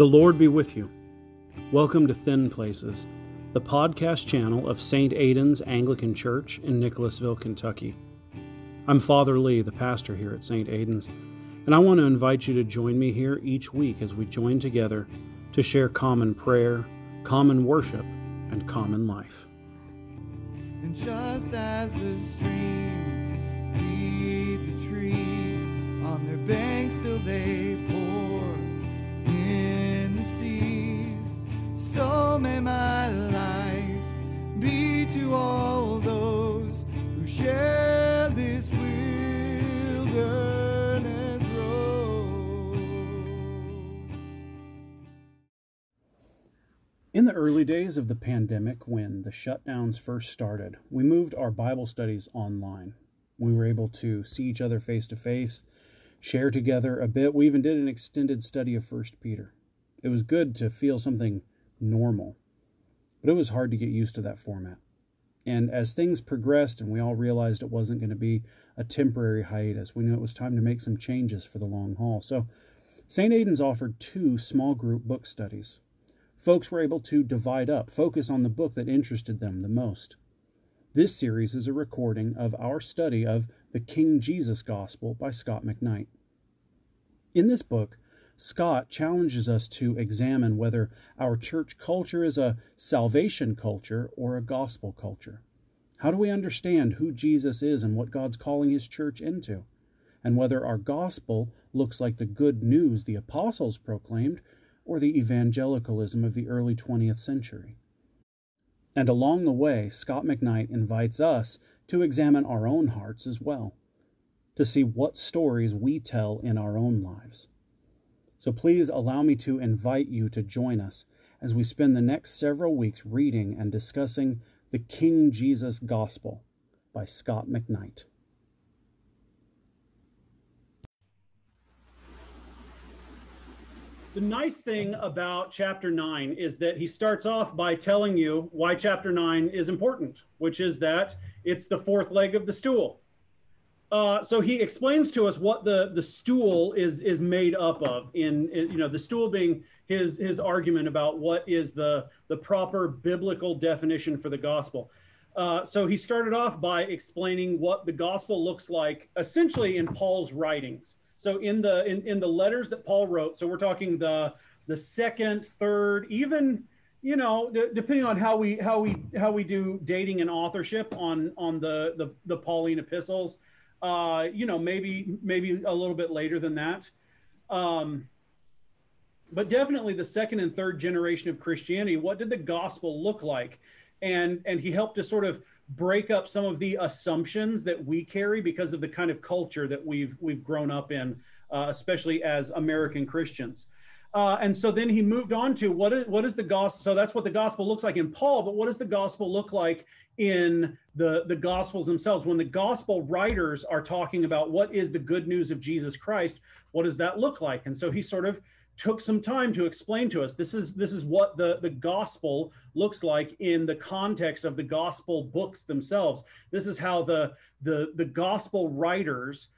The Lord be with you. Welcome to Thin Places, the podcast channel of St. Aidan's Anglican Church in Nicholasville, Kentucky. I'm Father Lee, the pastor here at St. Aidan's, and I want to invite you to join me here each week as we join together to share common prayer, common worship, and common life. And just as the streams feed the trees on their banks till they pour so may my life be to all those who share this wilderness road. In the early days of the pandemic, when the shutdowns first started, we moved our Bible studies online. We were able to see each other face to face, share together a bit. We even did an extended study of 1 Peter. It was good to feel something normal, but it was hard to get used to that format. And as things progressed and we all realized it wasn't going to be a temporary hiatus, we knew it was time to make some changes for the long haul. So, St. Aidan's offered two small group book studies folks were able to divide up, focus on the book that interested them the most. This series is a recording of our study of the King Jesus Gospel by Scot McKnight. In this book, Scot challenges us to examine whether our church culture is a salvation culture or a gospel culture. How do we understand who Jesus is and what God's calling his church into? And whether our gospel looks like the good news the apostles proclaimed or the evangelicalism of the early 20th century. And along the way, Scot McKnight invites us to examine our own hearts as well, to see what stories we tell in our own lives. So please allow me to invite you to join us as we spend the next several weeks reading and discussing the King Jesus Gospel by Scot McKnight. The nice thing about chapter 9 is that he starts off by telling you why chapter 9 is important, which is that it's the fourth leg of the stool. Uh, so he explains to us what the, the stool is is made up of in, in, you know the stool being his his argument about what is the the proper biblical definition for the gospel. Uh, so he started off by explaining what the gospel looks like essentially in Paul's writings. So in the in, in the letters that Paul wrote, so we're talking the the second, third, even you know, d- depending on how we how we how we do dating and authorship on on the the, the Pauline epistles, uh, you know, maybe maybe a little bit later than that. Um, but definitely the second and third generation of Christianity, what did the gospel look like? And and he helped to sort of break up some of the assumptions that we carry because of the kind of culture that we've we've grown up in, uh, especially as American Christians. Uh, and so then he moved on to what is, what is the gospel? So that's what the gospel looks like in Paul, but what does the gospel look like in the, the gospels themselves? When the gospel writers are talking about what is the good news of Jesus Christ, what does that look like? And so he sort of took some time to explain to us this is this is what the the gospel looks like in the context of the gospel books themselves this is how the the the gospel writers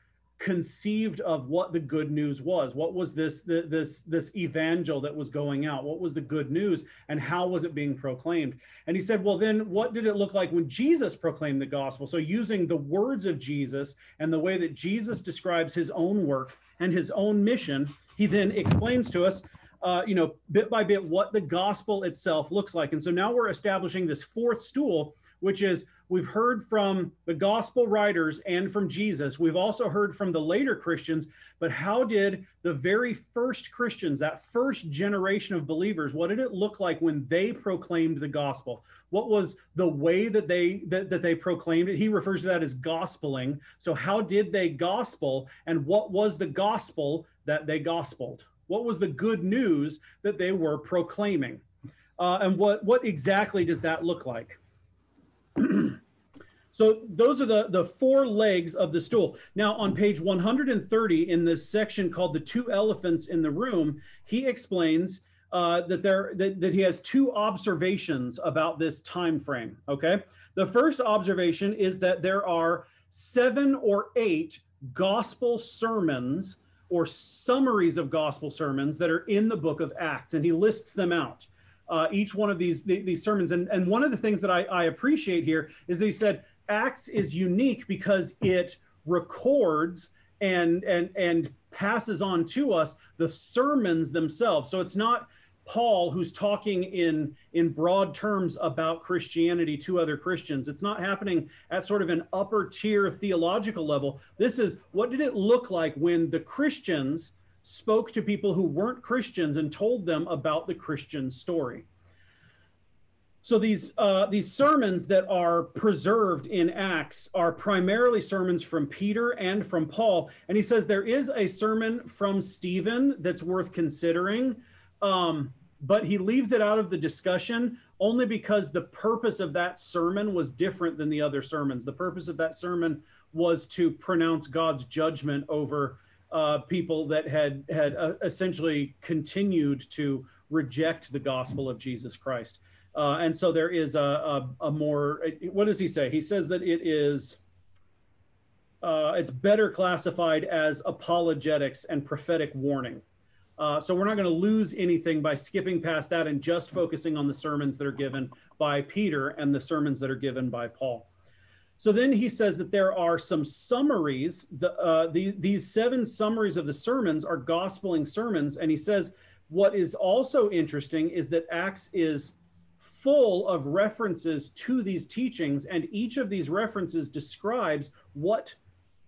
conceived of what the good news was. What was this the, this this evangel that was going out? What was the good news and how was it being proclaimed? And he said well then what did it look like when jesus proclaimed the gospel? So using the words of jesus and the way that jesus describes his own work and his own mission he then explains to us uh, you know bit by bit what the gospel itself looks like. And so now we're establishing this fourth stool which is we've heard from the gospel writers and from Jesus. We've also heard from the later Christians, but how did the very first Christians, that first generation of believers, what did it look like when they proclaimed the gospel? What was the way that they that, that they proclaimed it? He refers to that as gospeling. So how did they gospel and what was the gospel that they gospeled? What was the good news that they were proclaiming? Uh, and what what exactly does that look like? so those are the, the four legs of the stool. Now, on page 130 in the section called The Two Elephants in the Room, he explains uh, that there that, that he has two observations about this time frame. Okay. The first observation is that there are seven or eight gospel sermons or summaries of gospel sermons that are in the book of Acts, and he lists them out. Uh, each one of these these sermons, and and one of the things that I, I appreciate here is that he said Acts is unique because it records and and and passes on to us the sermons themselves. So it's not Paul who's talking in in broad terms about Christianity to other Christians. It's not happening at sort of an upper tier theological level. This is what did it look like when the Christians spoke to people who weren't Christians and told them about the Christian story. So these uh, these sermons that are preserved in Acts are primarily sermons from Peter and from Paul, and he says there is a sermon from Stephen that's worth considering, um, but he leaves it out of the discussion only because the purpose of that sermon was different than the other sermons. The purpose of that sermon was to pronounce God's judgment over uh, people that had had uh, essentially continued to reject the gospel of Jesus Christ. Uh, and so there is a, a, a, more, what does he say? He says that it is, uh, it's better classified as apologetics and prophetic warning. Uh, so we're not going to lose anything by skipping past that and just focusing on the sermons that are given by Peter and the sermons that are given by Paul. So then he says that there are some summaries. The, uh, the, these seven summaries of the sermons are gospeling sermons. And he says what is also interesting is that Acts is full of references to these teachings, and each of these references describes what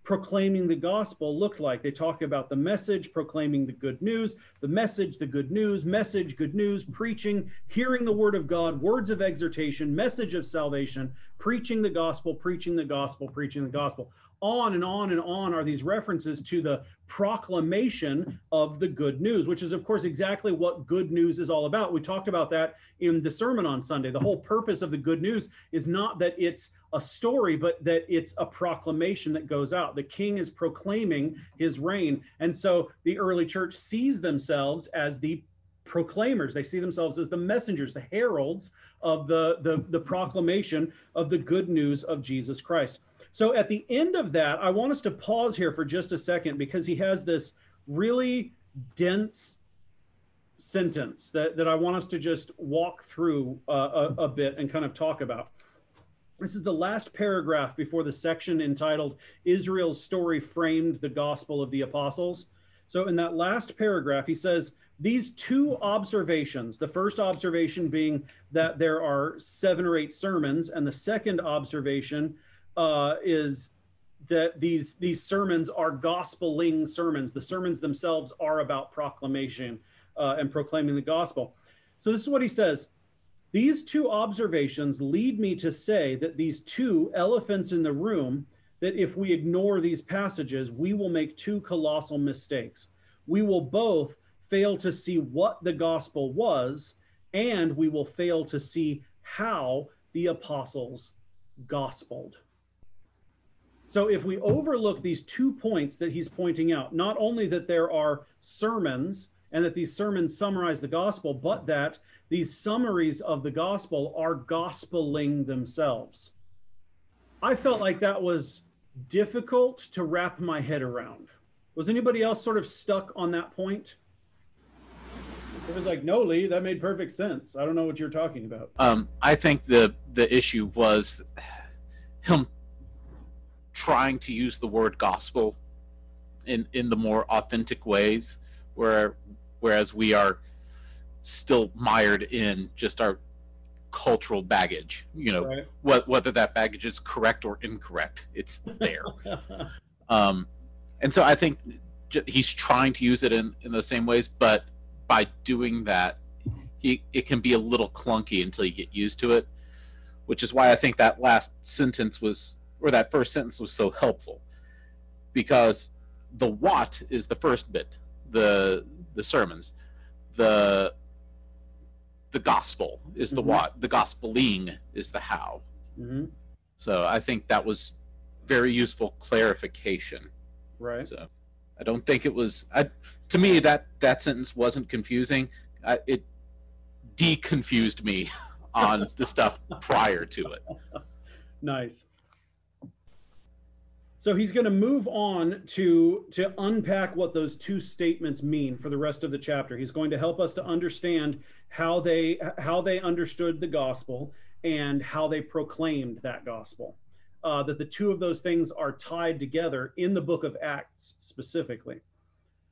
proclaiming the gospel looked like. They talk about the message, proclaiming the good news, the message, the good news, message, good news, preaching, hearing the word of God, words of exhortation, message of salvation, preaching the gospel, preaching the gospel, preaching the gospel on and on and on are these references to the proclamation of the good news, which is, of course, exactly what good news is all about. We talked about that in the sermon on Sunday. The whole purpose of the good news is not that it's a story, but that it's a proclamation that goes out. The king is proclaiming his reign. And so the early church sees themselves as the proclaimers they see themselves as the messengers the heralds of the, the the proclamation of the good news of jesus christ so at the end of that, I want us to pause here for just a second because he has this really dense sentence that, that I want us to just walk through uh, a, a bit and kind of talk about. This is the last paragraph before the section entitled Israel's Story Framed the Gospel of the Apostles. So, in that last paragraph, he says, These two observations, the first observation being that there are seven or eight sermons, and the second observation uh, is that these these sermons are gospeling sermons. The sermons themselves are about proclamation uh, and proclaiming the gospel. So this is what he says. These two observations lead me to say that these two elephants in the room, that if we ignore these passages, we will make two colossal mistakes. We will both fail to see what the gospel was, and we will fail to see how the apostles gospeled. So if we overlook these two points that he's pointing out, not only that there are sermons and that these sermons summarize the gospel, but that these summaries of the gospel are gospeling themselves. I felt like that was difficult to wrap my head around. Was anybody else sort of stuck on that point? It was like, no, Lee, that made perfect sense. I don't know what you're talking about. Um, I think the the issue was him trying to use the word gospel in in the more authentic ways where whereas we are still mired in just our cultural baggage you know right. what, whether that baggage is correct or incorrect it's there um, and so i think he's trying to use it in in those same ways but by doing that he it can be a little clunky until you get used to it which is why i think that last sentence was or that first sentence was so helpful. Because the what is the first bit the the sermons. The the gospel is the mm-hmm. what the gospeling is the how. Mm-hmm. so i think that was very useful clarification. Right. So i don't think it was I, to me that that sentence wasn't confusing. I, it deconfused me on the stuff prior to it. Nice So he's going to move on to to unpack what those two statements mean for the rest of the chapter. He's going to help us to understand how they how they understood the gospel and how they proclaimed that gospel. Uh, that the two of those things are tied together in the book of Acts specifically.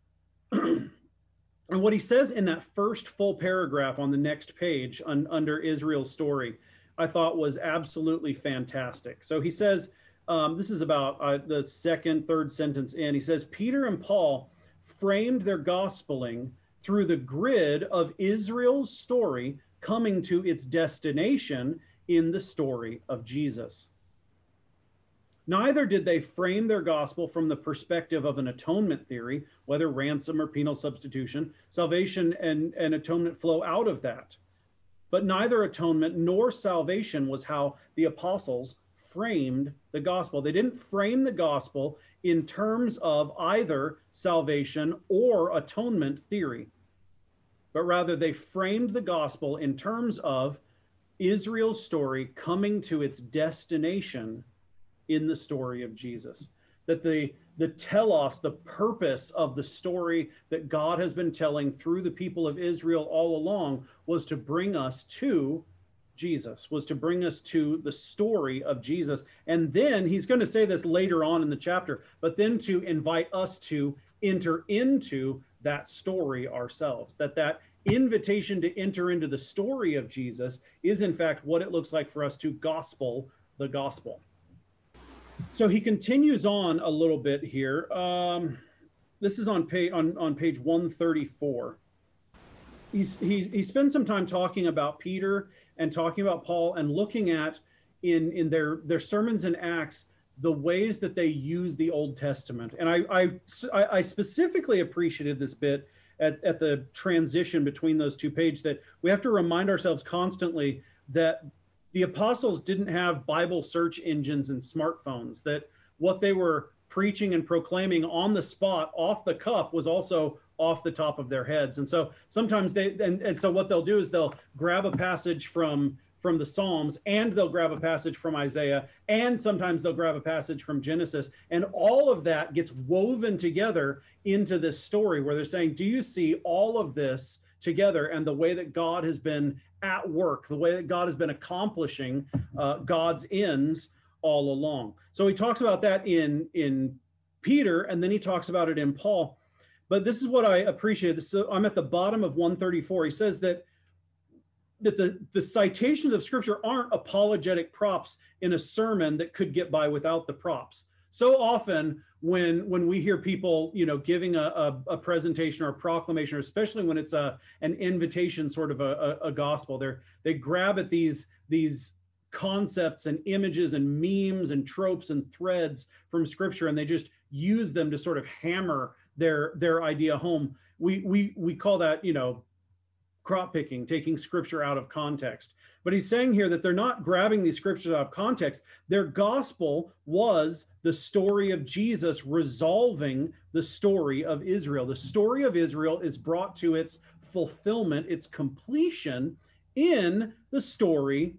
and what he says in that first full paragraph on the next page un, under Israel's story, I thought was absolutely fantastic. So he says, um, this is about uh, the second, third sentence in. He says, Peter and Paul framed their gospeling through the grid of Israel's story coming to its destination in the story of Jesus. Neither did they frame their gospel from the perspective of an atonement theory, whether ransom or penal substitution. Salvation and, and atonement flow out of that. But neither atonement nor salvation was how the apostles framed the gospel. They didn't frame the gospel in terms of either salvation or atonement theory, but rather they framed the gospel in terms of Israel's story coming to its destination in the story of Jesus. That the the telos, the purpose of the story that God has been telling through the people of Israel all along was to bring us to Jesus, was to bring us to the story of Jesus. And then he's going to say this later on in the chapter, but then to invite us to enter into that story ourselves. That that invitation to enter into the story of Jesus is in fact what it looks like for us to gospel the gospel. So he continues on a little bit here. Um, this is on page on, on page 134. He's, he, he spends some time talking about Peter and talking about Paul and looking at in in their their sermons and acts the ways that they use the Old Testament. And I I, I specifically appreciated this bit at, at the transition between those two pages that we have to remind ourselves constantly that the apostles didn't have Bible search engines and smartphones, that what they were preaching and proclaiming on the spot, off the cuff, was also off the top of their heads. And so sometimes they and, and so what they'll do is they'll grab a passage from from the Psalms and they'll grab a passage from Isaiah and sometimes they'll grab a passage from Genesis and all of that gets woven together into this story where they're saying do you see all of this together and the way that God has been at work the way that God has been accomplishing uh, God's ends all along so he talks about that in in Peter and then he talks about it in Paul but this is what I appreciate. This, I'm at the bottom of 134. He says that that the, the citations of scripture aren't apologetic props in a sermon that could get by without the props. So often when when we hear people, you know, giving a, a, a presentation or a proclamation, or especially when it's a an invitation sort of a, a, a gospel, they're they grab at these these concepts and images and memes and tropes and threads from scripture and they just use them to sort of hammer their their idea home. We we we call that you know crop picking, taking scripture out of context. But he's saying here that they're not grabbing these scriptures out of context. Their gospel was the story of Jesus resolving the story of Israel. The story of Israel is brought to its fulfillment, its completion in the story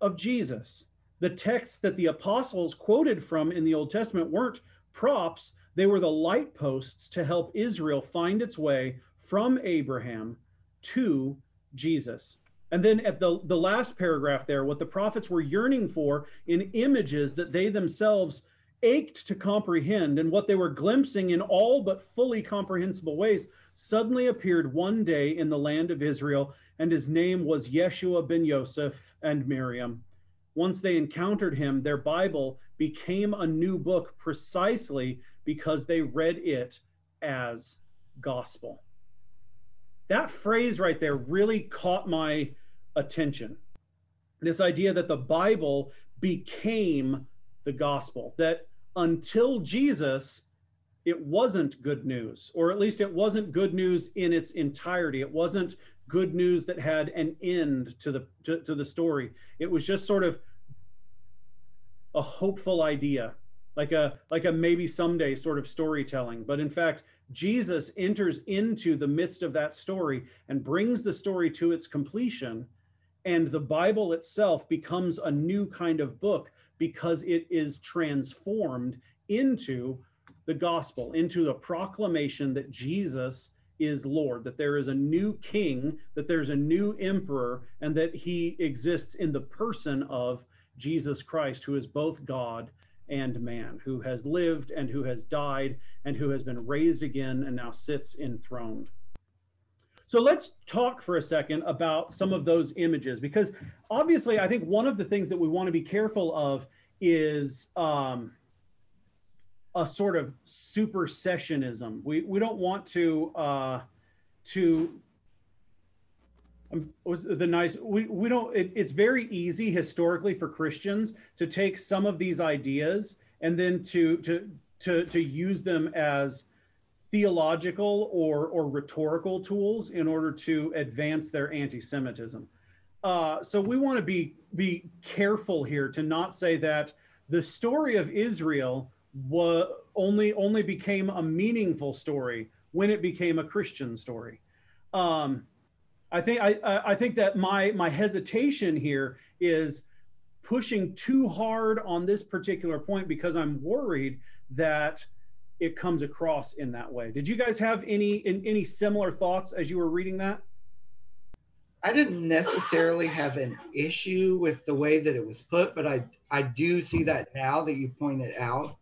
of Jesus. The texts that the apostles quoted from in the Old Testament weren't props, they were the light posts to help Israel find its way from Abraham to Jesus. And then at the, the last paragraph there, what the prophets were yearning for in images that they themselves ached to comprehend and what they were glimpsing in all but fully comprehensible ways suddenly appeared one day in the land of Israel, and his name was Yeshua ben Yosef and Miriam. Once they encountered him, their Bible became a new book precisely because they read it as gospel. That phrase right there really caught my attention. This idea that the Bible became the gospel, that until Jesus, it wasn't good news, or at least it wasn't good news in its entirety. It wasn't good news that had an end to the to, to the story. It was just sort of a hopeful idea like a like a maybe someday sort of storytelling but in fact jesus enters into the midst of that story and brings the story to its completion and the bible itself becomes a new kind of book because it is transformed into the gospel, into the proclamation that Jesus is Lord, that there is a new king, that there's a new emperor, and that he exists in the person of Jesus Christ, who is both God and man, who has lived and who has died and who has been raised again and now sits enthroned. So let's talk for a second about some of those images, because obviously, I think one of the things that we want to be careful of is um, a sort of supersessionism. We we don't want to uh, to um, the nice we, we don't it, it's very easy historically for christians to take some of these ideas and then to to to to use them as theological or or rhetorical tools in order to advance their anti-semitism. Uh, so we want to be be careful here to not say that the story of israel was only only became a meaningful story when it became a christian story. Um, I think I, I think that my my hesitation here is pushing too hard on this particular point because I'm worried that it comes across in that way. Did you guys have any in, any similar thoughts as you were reading that? I didn't necessarily have an issue with the way that it was put, but I I do see that now that you pointed out.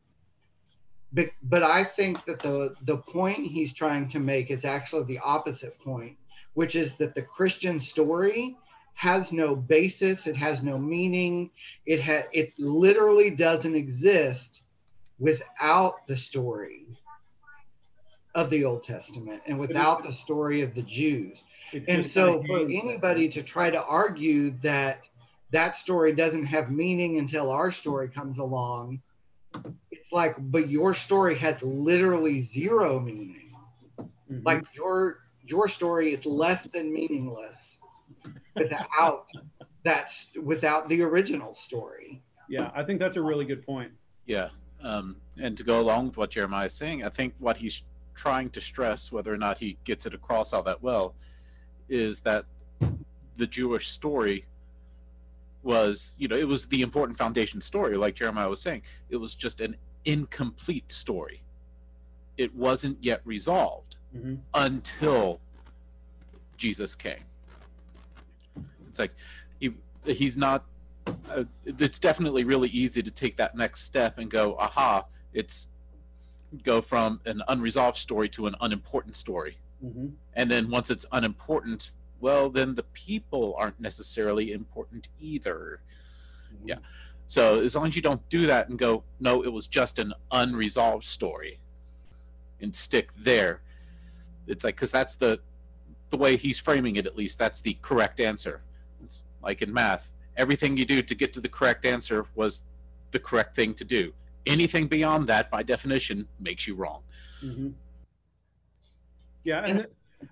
But but I think that the the point he's trying to make is actually the opposite point which is that the Christian story has no basis, it has no meaning, it ha- it literally doesn't exist without the story of the Old Testament and without the story of the Jews. And so for anybody to try to argue that that story doesn't have meaning until our story comes along, it's like, but your story has literally zero meaning. Mm-hmm. Like your your story is less than meaningless without that's without the original story. Yeah, I think that's a really good point. Yeah. Um, and to go along with what Jeremiah is saying, I think what he's trying to stress, whether or not he gets it across all that well, is that the Jewish story was, you know, it was the important foundation story, like Jeremiah was saying. It was just an incomplete story. It wasn't yet resolved mm-hmm. until Jesus came. It's like he, he's not. Uh, it's definitely really easy to take that next step and go, aha! It's go from an unresolved story to an unimportant story, mm-hmm. and then once it's unimportant, well, then the people aren't necessarily important either. Mm-hmm. Yeah. So as long as you don't do that and go, no, it was just an unresolved story, and stick there, it's like because that's the the way he's framing it at least that's the correct answer it's like in math everything you do to get to the correct answer was the correct thing to do. Anything beyond that by definition makes you wrong. Mm-hmm. yeah and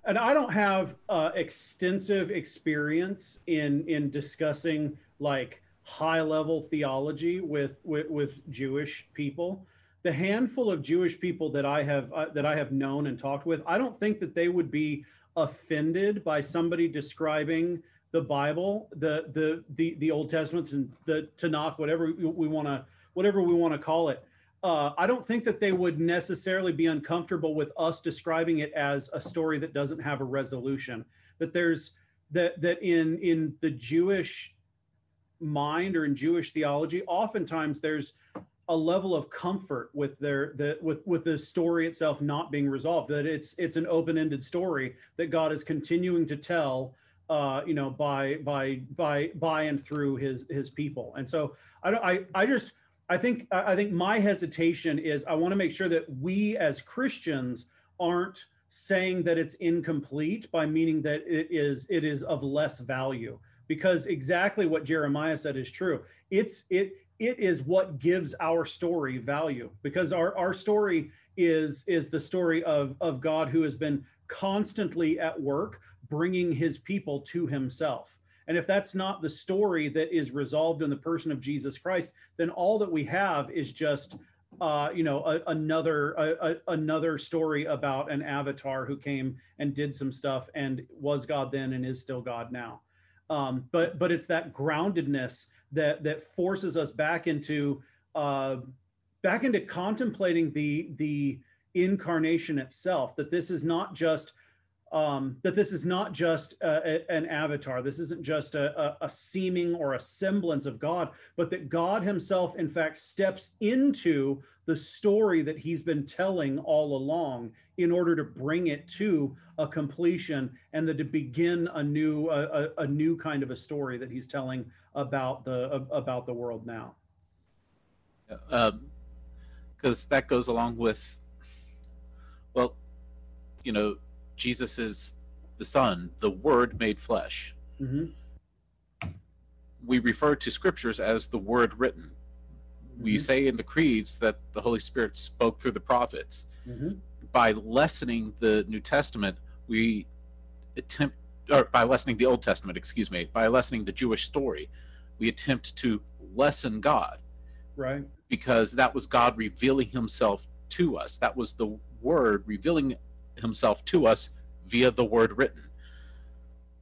and i don't have uh, extensive experience in in discussing like high level theology with with, with jewish people. The handful of Jewish people that I have uh, that I have known and talked with, I don't think that they would be offended by somebody describing the Bible, the the the the Old Testament and the Tanakh, whatever we want to whatever we want to call it. Uh, I don't think that they would necessarily be uncomfortable with us describing it as a story that doesn't have a resolution. That there's that that in in the Jewish mind or in Jewish theology, oftentimes there's a level of comfort with their the with with the story itself not being resolved that it's it's an open-ended story that god is continuing to tell uh you know by by by by and through his his people. And so i don't i i just i think i think my hesitation is i want to make sure that we as christians aren't saying that it's incomplete by meaning that it is it is of less value. Because exactly what jeremiah said is true. It's it it is what gives our story value. Because our, our story is is the story of of god who has been constantly at work bringing his people to himself. And if that's not the story that is resolved in the person of jesus christ then all that we have is just uh, you know a, another a, a, another story about an avatar who came and did some stuff and was god then and is still god now. Um, but but it's that groundedness that that forces us back into uh, back into contemplating the the incarnation itself that this is not just um, that this is not just a, a, an avatar. This isn't just a, a, a, seeming or a semblance of God, but that God Himself, in fact, steps into the story that He's been telling all along in order to bring it to a completion and to begin a new a, a new kind of a story that He's telling about the about the world now. Because um, that goes along with, well, you know Jesus is the Son, the Word made flesh. Mm-hmm. We refer to scriptures as the Word written. Mm-hmm. We say in the creeds that the Holy Spirit spoke through the prophets. Mm-hmm. By lessening the New Testament, we attempt, or by lessening the Old Testament, excuse me, by lessening the Jewish story, we attempt to lessen God. Right. Because that was God revealing himself to us. That was the Word revealing himself to us via the word written.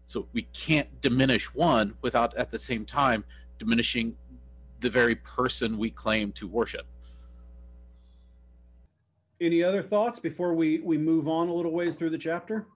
So we can't diminish one without at the same time diminishing the very person we claim to worship. Any other thoughts before we, we move on a little ways through the chapter?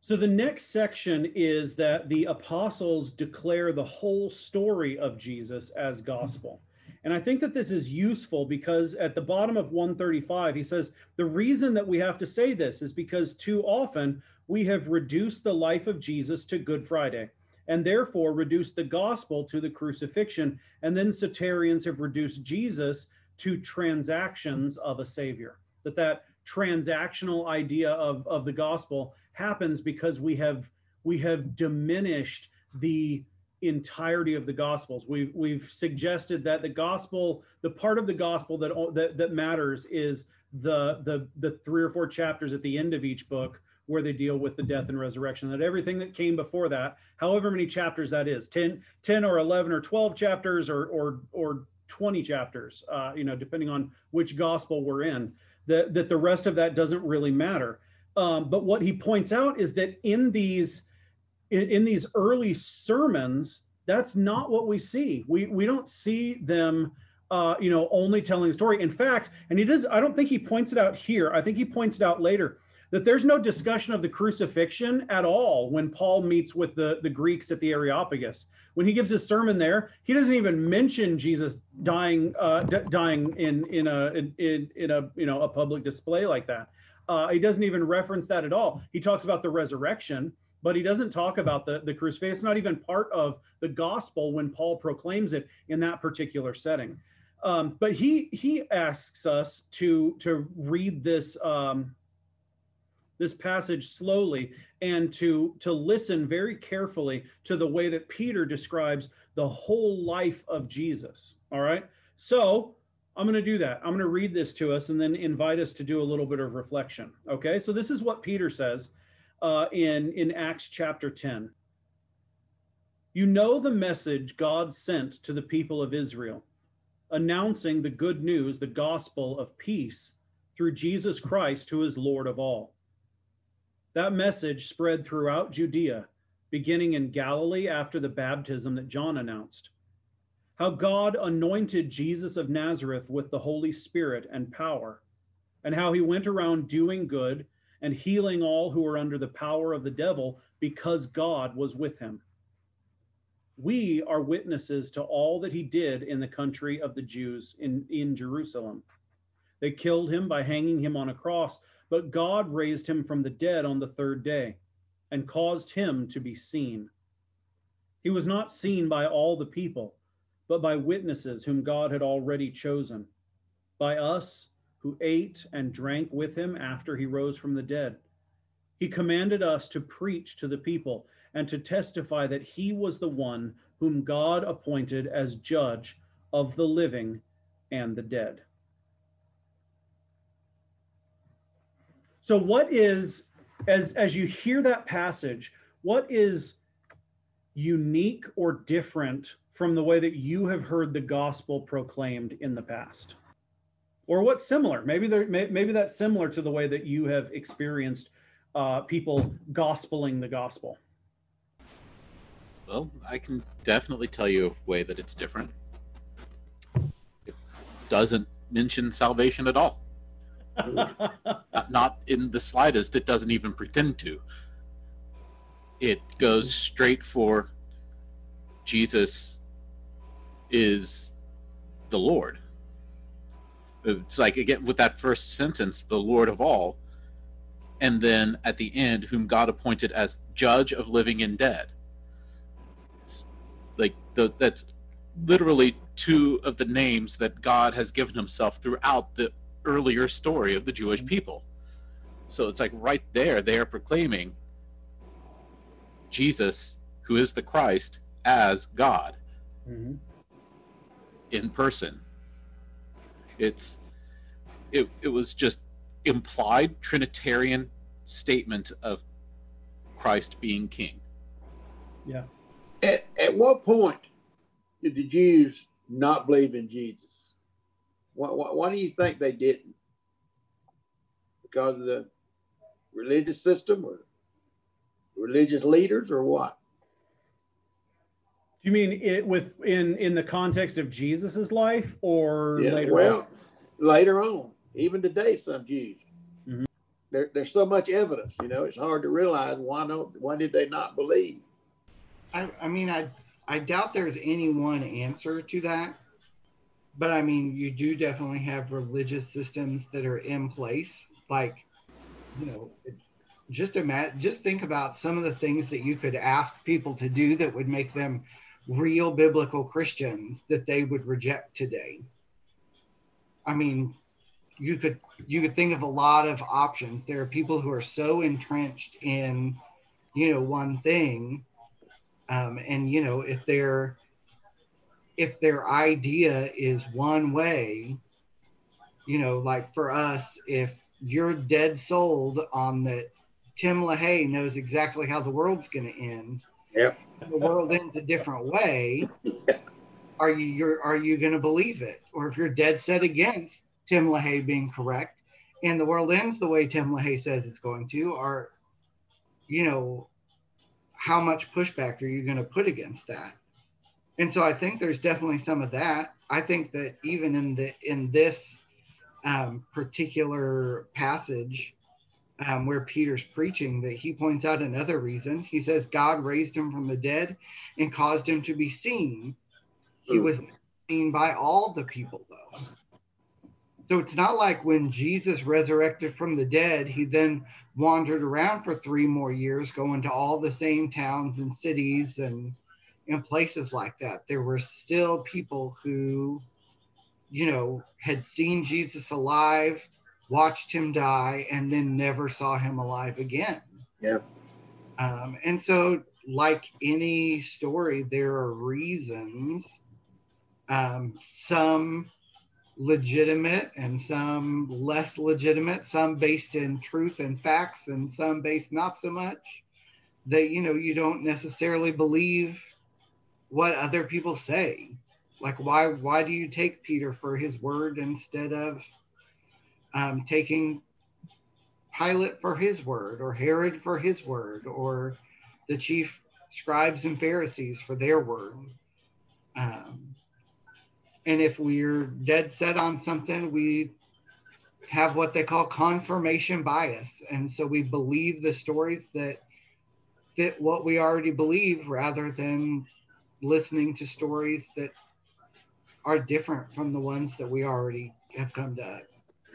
So the next section is that the apostles declare the whole story of Jesus as gospel. And I think that this is useful because at the bottom of 135, he says, The reason that we have to say this is because too often we have reduced the life of Jesus to Good Friday and therefore reduced the gospel to the crucifixion. And then Soterians have reduced Jesus to transactions of a savior. That that transactional idea of, of the gospel happens because we have we have diminished the entirety of the gospels. We've we've suggested that the gospel the part of the gospel that that, that matters is the the the three or four chapters at the end of each book where they deal with the death and resurrection that everything that came before that however many chapters that is 10 10 or 11 or 12 chapters or or or 20 chapters uh, you know depending on which gospel we're in that that the rest of that doesn't really matter. Um, but what he points out is that in these in, in these early sermons, that's not what we see. We we don't see them uh, you know, only telling the story. In fact, and he does, I don't think he points it out here. I think he points it out later that there's no discussion of the crucifixion at all when Paul meets with the, the Greeks at the Areopagus. When he gives his sermon there, he doesn't even mention Jesus dying uh, d- dying in in a in, in a you know a public display like that. Uh, he doesn't even reference that at all. He talks about the resurrection, but he doesn't talk about the, the crucifix. It's not even part of the gospel when Paul proclaims it in that particular setting. Um, but he he asks us to to read this um, this passage slowly and to to listen very carefully to the way that Peter describes the whole life of Jesus. All right, so I'm going to do that. I'm going to read this to us and then invite us to do a little bit of reflection. Okay, so this is what Peter says uh, in, in Acts chapter 10. You know the message God sent to the people of Israel, announcing the good news, the gospel of peace through Jesus Christ, who is Lord of all. That message spread throughout Judea, beginning in Galilee after the baptism that John announced. How God anointed Jesus of Nazareth with the Holy Spirit and power, and how he went around doing good and healing all who were under the power of the devil because God was with him. We are witnesses to all that he did in the country of the Jews in, in Jerusalem. They killed him by hanging him on a cross, but God raised him from the dead on the third day and caused him to be seen. He was not seen by all the people, but by witnesses whom God had already chosen, by us who ate and drank with him after he rose from the dead. He commanded us to preach to the people and to testify that he was the one whom God appointed as judge of the living and the dead. So, what is, as, as you hear that passage, what is unique or different from the way that you have heard the gospel proclaimed in the past? Or what's similar maybe there maybe that's similar to the way that you have experienced uh, people gospeling the gospel well i can definitely tell you a way that it's different It doesn't mention salvation at all. Not, not in the slightest. It doesn't even pretend to. It goes straight for Jesus is the Lord. It's like again with that first sentence, the Lord of all, and then at the end, whom God appointed as judge of living and dead. It's like the, that's literally two of the names that God has given himself throughout the earlier story of the Jewish people. So it's like right there, they are proclaiming Jesus, who is the Christ, as God Mhm. in person. It's it it was just implied Trinitarian statement of Christ being king. Yeah. At, at what point did the Jews not believe in Jesus? Why, why, why do you think they didn't? Because of the religious system or religious leaders or what? You mean it with in in the context of Jesus's life or Yeah, later well, on? later on, even today, some Jews. Mhm. There, there's so much evidence, you know, it's hard to realize why not, why did they not believe? I, I mean, I, I doubt there's any one answer to that. But I mean, you do definitely have religious systems that are in place. Like, you know, it, just imagine, just think about some of the things that you could ask people to do that would make them real biblical Christians that they would reject today. I mean, you could you could think of a lot of options. There are people who are so entrenched in, you know, one thing um, and you know if their if their idea is one way you know like for us if you're dead sold on that tim lahaye knows exactly how the world's going to end Yep. The world ends a different way are you you're are you going to believe it? Or if you're dead set against tim lahaye being correct and the world ends the way tim lahaye says it's going to are you know how much pushback are you going to put against that? And so i think there's definitely some of that. I think that even in the in this um, particular passage um, where peter's preaching that he points out another reason. He says god raised him from the dead and caused him to be seen. He was seen by all the people though. So it's not like when jesus resurrected from the dead he then wandered around for three more years, going to all the same towns and cities and and places like that. There were still people who, you know, had seen Jesus alive, watched him die, and then never saw him alive again. Yeah. Um, and so, like any story, there are reasons. Um, some legitimate and some less legitimate, some based in truth and facts, and some based not so much. That you know you don't necessarily believe what other people say. Like why why do you take Peter for his word instead of um, taking Pilate for his word, or Herod for his word, or the chief scribes and Pharisees for their word? Um, and if we're dead set on something, we have what they call confirmation bias. And so we believe the stories that fit what we already believe rather than listening to stories that are different from the ones that we already have come to.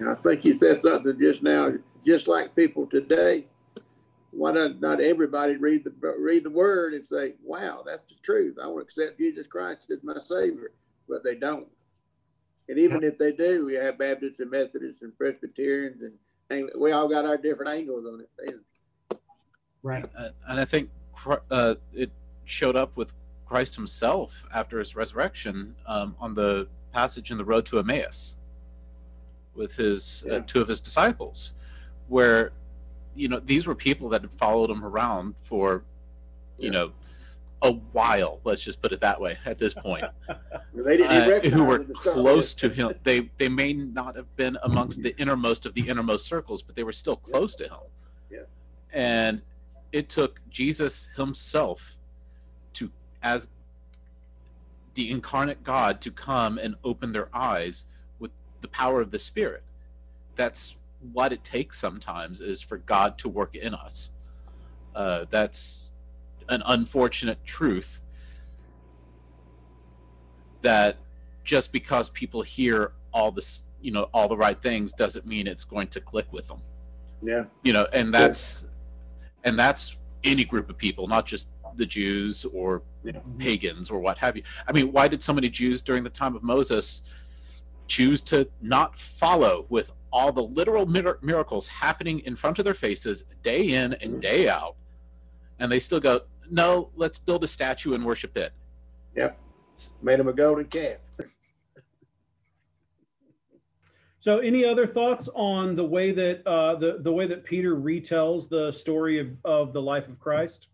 I think you said something just now, just like people today. Why not not everybody read the read the word and say, "Wow, that's the truth. I want to accept Jesus Christ as my Savior," but they don't. And even if they do, we have Baptists and Methodists and Presbyterians, and, we all got our different angles on it. Right. Uh, and I think uh, it showed up with Christ himself after his resurrection um, on the passage in the road to Emmaus with his uh, two of his disciples, where you know these were people that had followed him around for you Yeah. know a while. Let's just put it that way. At this point, uh, who were him to start close to him. They they may not have been amongst the innermost of the innermost circles, but they were still close to him. Yeah. And it took Jesus himself to as the incarnate God to come and open their eyes the power of the Spirit. That's what it takes sometimes is for God to work in us. Uh, that's an unfortunate truth that just because people hear all this, you know, all the right things doesn't mean it's going to click with them. Yeah. You know, and that's and that's any group of people, not just the Jews or Yeah. pagans or what have you. I mean, why did so many Jews during the time of Moses choose to not follow with all the literal mir- miracles happening in front of their faces day in and day out? And they still go, no, let's build a statue and worship it. Yep. Made him a golden calf. So, any other thoughts on the way that uh, the the way that Peter retells the story of, of the life of Christ?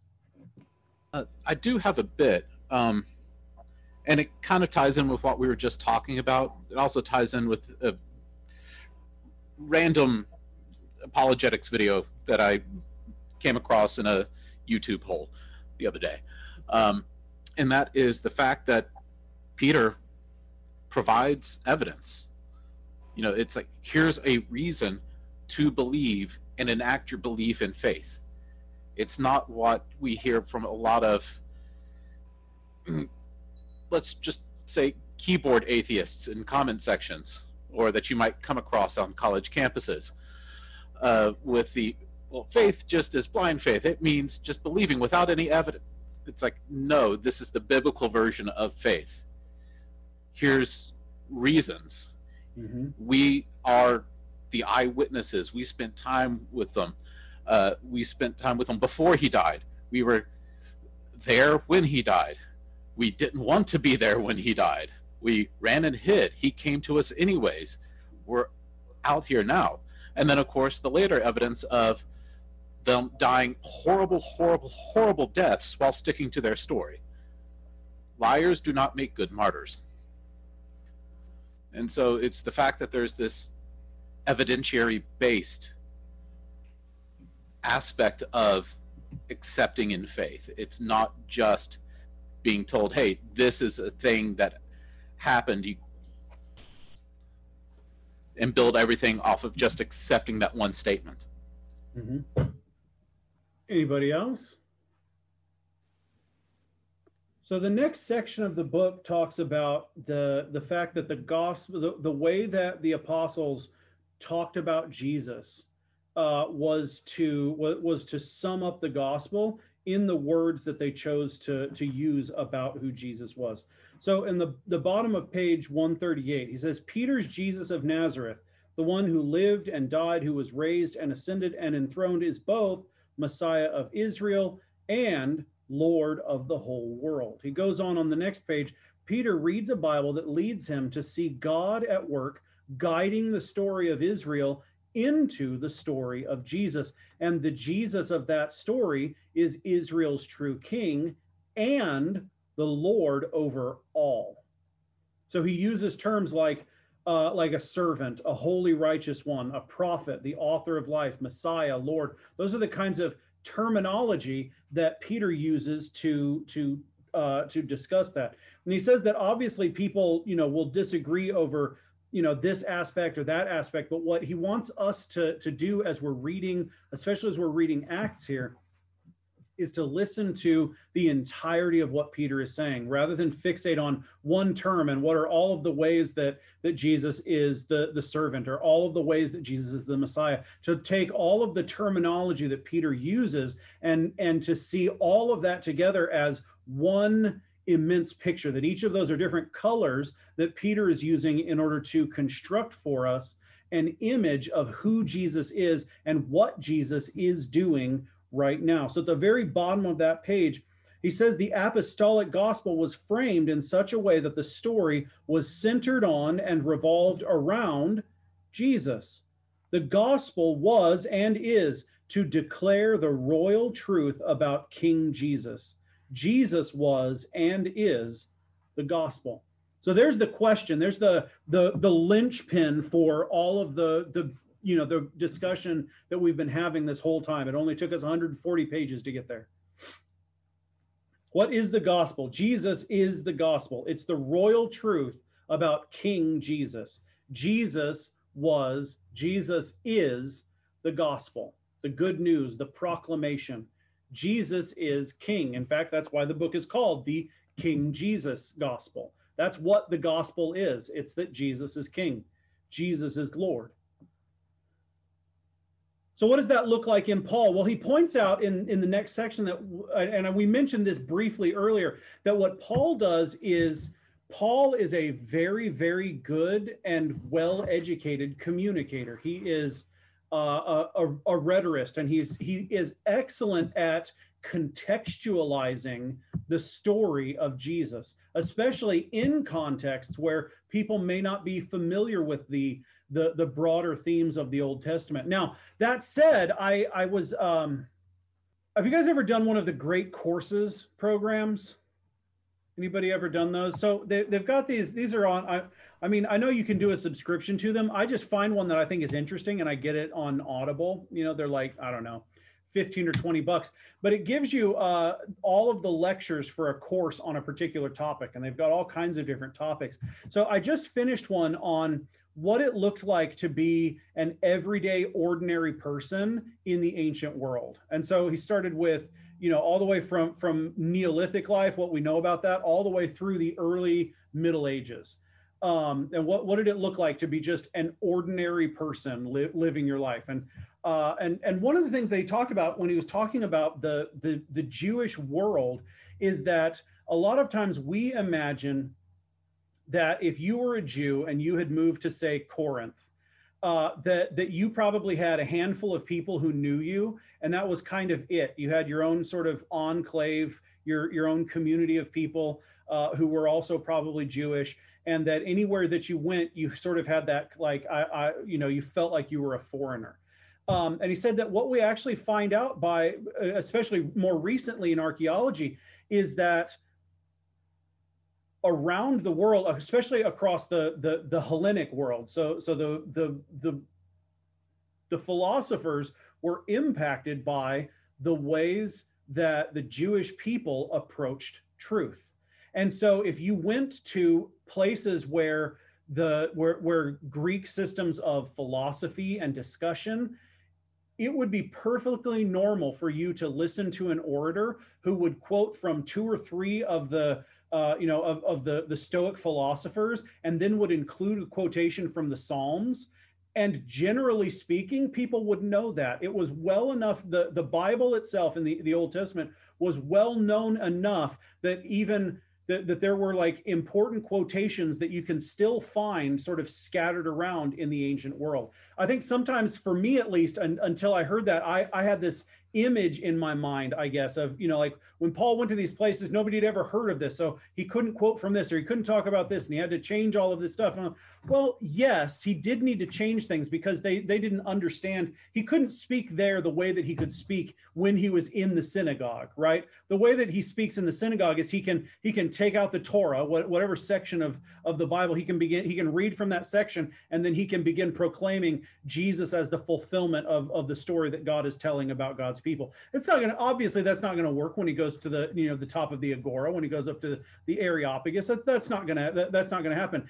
Uh, I do have a bit, um, and it kind of ties in with what we were just talking about. It also ties in with a random apologetics video that I came across in a YouTube hole the other day, um, and that is the fact that Peter provides evidence. You know, it's like here's a reason to believe and enact your belief in faith it's not what we hear from a lot of let's just say keyboard atheists in comment sections or that you might come across on college campuses uh, with the well faith just is blind faith. It means just believing without any evidence. It's like no this is the biblical version of faith. Here's reasons. Mm-hmm. we are the eyewitnesses. We spent time with them. Uh, we spent time with them before he died. We were there when he died we didn't want to be there when he died. We ran and hid. He came to us anyways. We're out here now. And then of course the later evidence of them dying horrible horrible horrible deaths while sticking to their story. Liars do not make good martyrs. And so it's the fact that there's this evidentiary based aspect of accepting in faith. It's not just being told, hey, this is a thing that happened. You, and build everything off of just accepting that one statement. Mm-hmm. Anybody else? So the next section of the book talks about the the fact that the gospel, the, the way that the apostles talked about Jesus uh, was to was to sum up the gospel in the words that they chose to to use about who Jesus was. So in the the bottom of page 138, he says, "Peter's Jesus of Nazareth, the one who lived and died, who was raised and ascended and enthroned, is both Messiah of Israel and Lord of the whole world." He goes on on the next page. Peter reads a Bible that leads him to see God at work guiding the story of Israel into the story of Jesus. And the Jesus of that story is Israel's true king and the Lord over all. So he uses terms like uh, like a servant, a holy righteous one, a prophet, the author of life, Messiah, Lord. Those are the kinds of terminology that Peter uses to to uh, to discuss that. And he says that obviously people, you know, will disagree over you know this aspect or that aspect but what he wants us to to do as we're reading especially as we're reading acts here is to listen to the entirety of what peter is saying rather than fixate on one term and what are all of the ways that that jesus is the the servant or all of the ways that jesus is the messiah. To take all of the terminology that peter uses and and to see all of that together as one immense picture that each of those are different colors that Peter is using in order to construct for us an image of who Jesus is and what Jesus is doing right now. So at the very bottom of that page, he says the apostolic gospel was framed in such a way that the story was centered on and revolved around Jesus. The gospel was and is to declare the royal truth about King Jesus. Jesus was and is the gospel. So there's the question. There's the the the linchpin for all of the the you know the discussion that we've been having this whole time. It only took us 140 pages to get there. What is the gospel? Jesus is the gospel. It's the royal truth about King Jesus. Jesus was, Jesus is the gospel, the good news, the proclamation. Jesus is king. In fact, that's why the book is called the King Jesus Gospel. That's what the gospel is it's that Jesus is king, Jesus is Lord. So, what does that look like in Paul? Well, he points out in, in the next section that, and we mentioned this briefly earlier, that what Paul does is Paul is a very, very good and well educated communicator. He is a, a, rhetorist and he's he is excellent at contextualizing the story of Jesus, especially in contexts where people may not be familiar with the the the broader themes of the Old Testament. Now, that said, I I was um have you guys ever done one of the great courses programs? Anybody ever done those? So they, they've got these, these are on, I, I mean, I know you can do a subscription to them. I just find one that I think is interesting and I get it on Audible. You know, they're like, I don't know, 15 or 20 bucks, but it gives you uh, all of the lectures for a course on a particular topic. And they've got all kinds of different topics. So I just finished one on what it looked like to be an everyday, ordinary person in the ancient world. And so he started with, you know, all the way from from Neolithic life, what we know about that, all the way through the early Middle Ages. Um, and what what did it look like to be just an ordinary person li- living your life? And uh, and and one of the things that he talked about when he was talking about the the the Jewish world is that a lot of times we imagine that if you were a Jew and you had moved to say Corinth, uh, that that you probably had a handful of people who knew you, and that was kind of it. You had your own sort of enclave, your your own community of people uh, who were also probably Jewish, and that anywhere that you went, you sort of had that like I, I you know you felt like you were a foreigner. Um, and he said that what we actually find out by, especially more recently in archaeology, is that around the world, especially across the the, the Hellenic world. So so the the the the philosophers were impacted by the ways that the Jewish people approached truth. And so if you went to places where the where, where Greek systems of philosophy and discussion it would be perfectly normal for you to listen to an orator who would quote from two or three of the uh, you know of, of the the stoic philosophers and then would include a quotation from the psalms and generally speaking people would know that it was well enough the the bible itself in the, the old testament was well known enough that even that, that there were like important quotations that you can still find sort of scattered around in the ancient world. I think sometimes, for me at least, un, until I heard that, I, I had this image in my mind, I guess, of, you know, like when Paul went to these places, nobody had ever heard of this. So he couldn't quote from this or he couldn't talk about this and he had to change all of this stuff. And, well, yes, he did need to change things because they, they didn't understand. He couldn't speak there the way that he could speak when he was in the synagogue, right? The way that he speaks in the synagogue is he can he can take out the Torah, whatever section of, of the Bible he can begin, he can read from that section and then he can begin proclaiming Jesus as the fulfillment of, of the story that God is telling about God's people. It's not going to obviously that's not going to work when he goes to the you know the top of the agora when he goes up to the Areopagus. That's that's not going to that, that's not going to happen.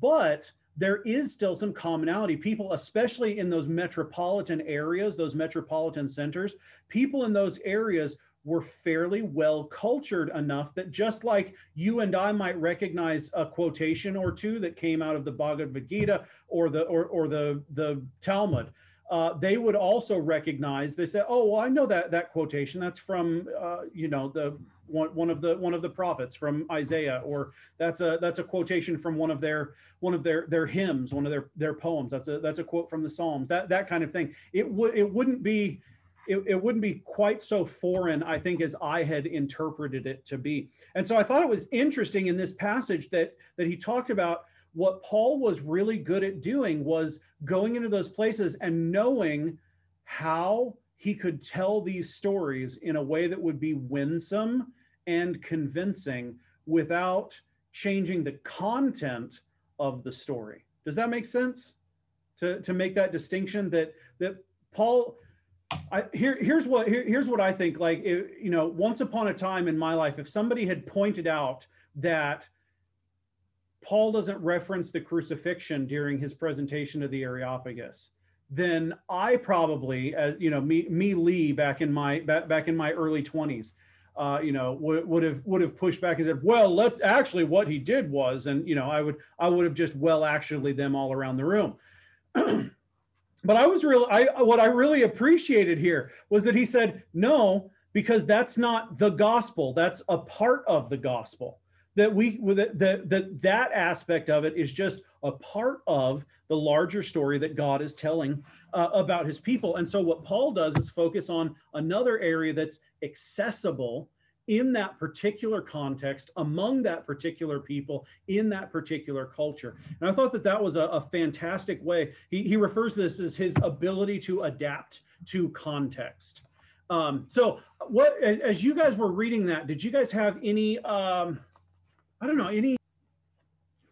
But there is still some commonality. People, especially in those metropolitan areas, those metropolitan centers, people in those areas were fairly well cultured enough that just like you and I might recognize a quotation or two that came out of the Bhagavad Gita or the or, or the the Talmud, uh, they would also recognize. They say, "Oh, well, I know that that quotation. That's from uh, you know the one, one of the one of the prophets from Isaiah, or that's a that's a quotation from one of their one of their their hymns, one of their their poems. That's a that's a quote from the Psalms. That that kind of thing. It would it wouldn't be it, it wouldn't be quite so foreign, I think, as I had interpreted it to be. And so I thought it was interesting in this passage that that he talked about what Paul was really good at doing was going into those places and knowing how he could tell these stories in a way that would be winsome and convincing without changing the content of the story. Does that make sense? To, to make that distinction that that Paul I, here here's what here, here's what I think like it, you know once upon a time in my life if somebody had pointed out that Paul doesn't reference the crucifixion during his presentation of the Areopagus, then I probably, uh, you know, me, me Lee back in my back, back in my early twenties, uh, you know, would, would have would have pushed back and said, well, let actually what he did was, and you know, I would I would have just well actually them all around the room. but I was real. I what I really appreciated here was that he said no because that's not the gospel. That's a part of the gospel. That we that that that, aspect of it is just a part of the larger story that God is telling uh, about His people. And so what Paul does is focus on another area that's accessible in that particular context among that particular people in that particular culture. And i thought that that was a, a, fantastic way. He, he refers to this as his ability to adapt to context. Um, so what as you guys were reading that did you guys have any um, i don't know any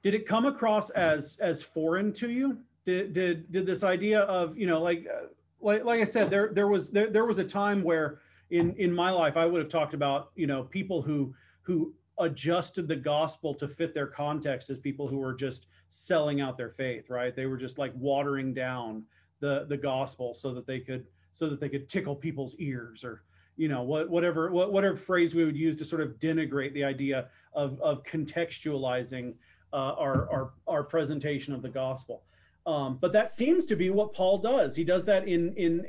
did it come across as as foreign to you? Did did, did this idea of you know like uh, like, like i said there there was there, there was a time where in in my life i would have talked about you know people who who adjusted the gospel to fit their context as people who were just selling out their faith right? They were just like watering down the the gospel so that they could so that they could tickle people's ears or you know what whatever what, whatever phrase we would use to sort of denigrate the idea of of contextualizing uh, our our our presentation of the gospel um, but that seems to be what paul does he does that in in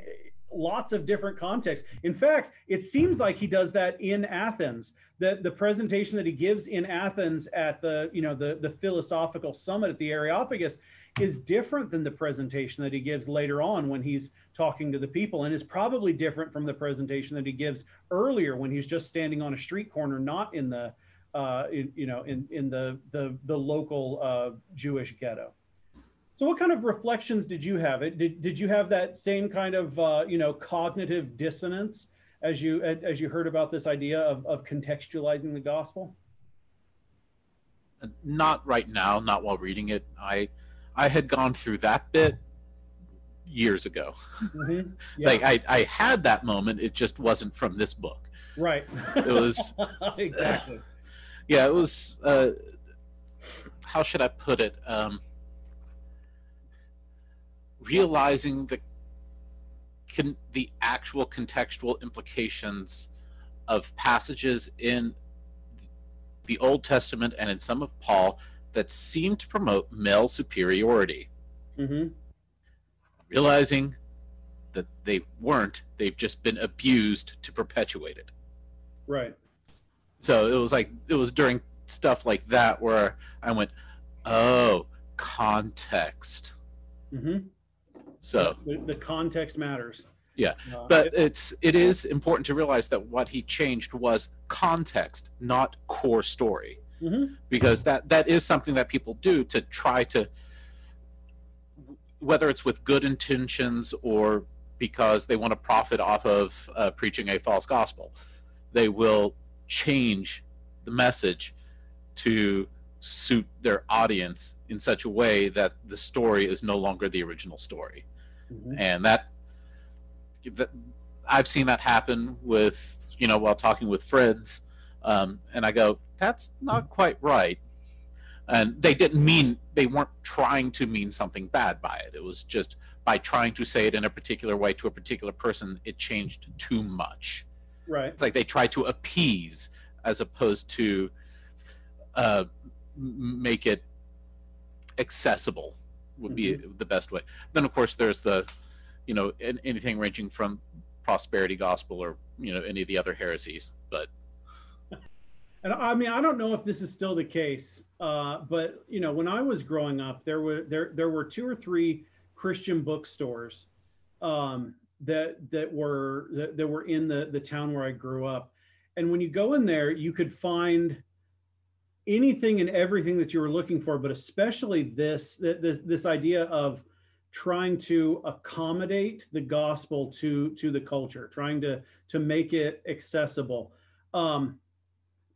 lots of different contexts. In fact, it seems like he does that in Athens. That the presentation that he gives in Athens at the, you know, the, the philosophical summit at the Areopagus is different than the presentation that he gives later on when he's talking to the people and is probably different from the presentation that he gives earlier when he's just standing on a street corner, not in the, uh, in, you know, in, in the, the, the local uh, Jewish ghetto. So, what kind of reflections did you have? It did, did you have that same kind of uh, you know cognitive dissonance as you as you heard about this idea of, of contextualizing the gospel? Not right now, not while reading it. I I had gone through that bit years ago. Mm-hmm. Yeah. like I, I had that moment, it just wasn't from this book. Right. It was exactly. Yeah, it was. Uh, how should I put it? Um, realizing the can, the actual contextual implications of passages in the Old Testament and in some of Paul that seem to promote male superiority. Mm-hmm. Realizing that they weren't, they've just been abused to perpetuate it. Right. So it was like, it was during stuff like that where I went, oh, context. Mm-hmm. So the, the context matters. Yeah, uh, but it's it is important to realize that what he changed was context, not core story, mm-hmm. because that that is something that people do to try to, whether it's with good intentions or because they want to profit off of uh, preaching a false gospel, they will change the message to suit their audience in such a way that the story is no longer the original story mm-hmm. and that, that i've seen that happen with you know while talking with friends um, and i go that's not quite right and they didn't mean they weren't trying to mean something bad by it it was just by trying to say it in a particular way to a particular person it changed too much right it's like they tried to appease as opposed to uh, make it accessible would be mm-hmm. the best way. Then of course there's the, you know, anything ranging from prosperity gospel or you know any of the other heresies. And I mean I don't know if this is still the case, uh, but you know when I was growing up, there were there there were two or three Christian bookstores um, that that were that, that were in the the town where I grew up, and when you go in there, you could find anything and everything that you were looking for, but especially this this this idea of trying to accommodate the gospel to to the culture, trying to to make it accessible. Um,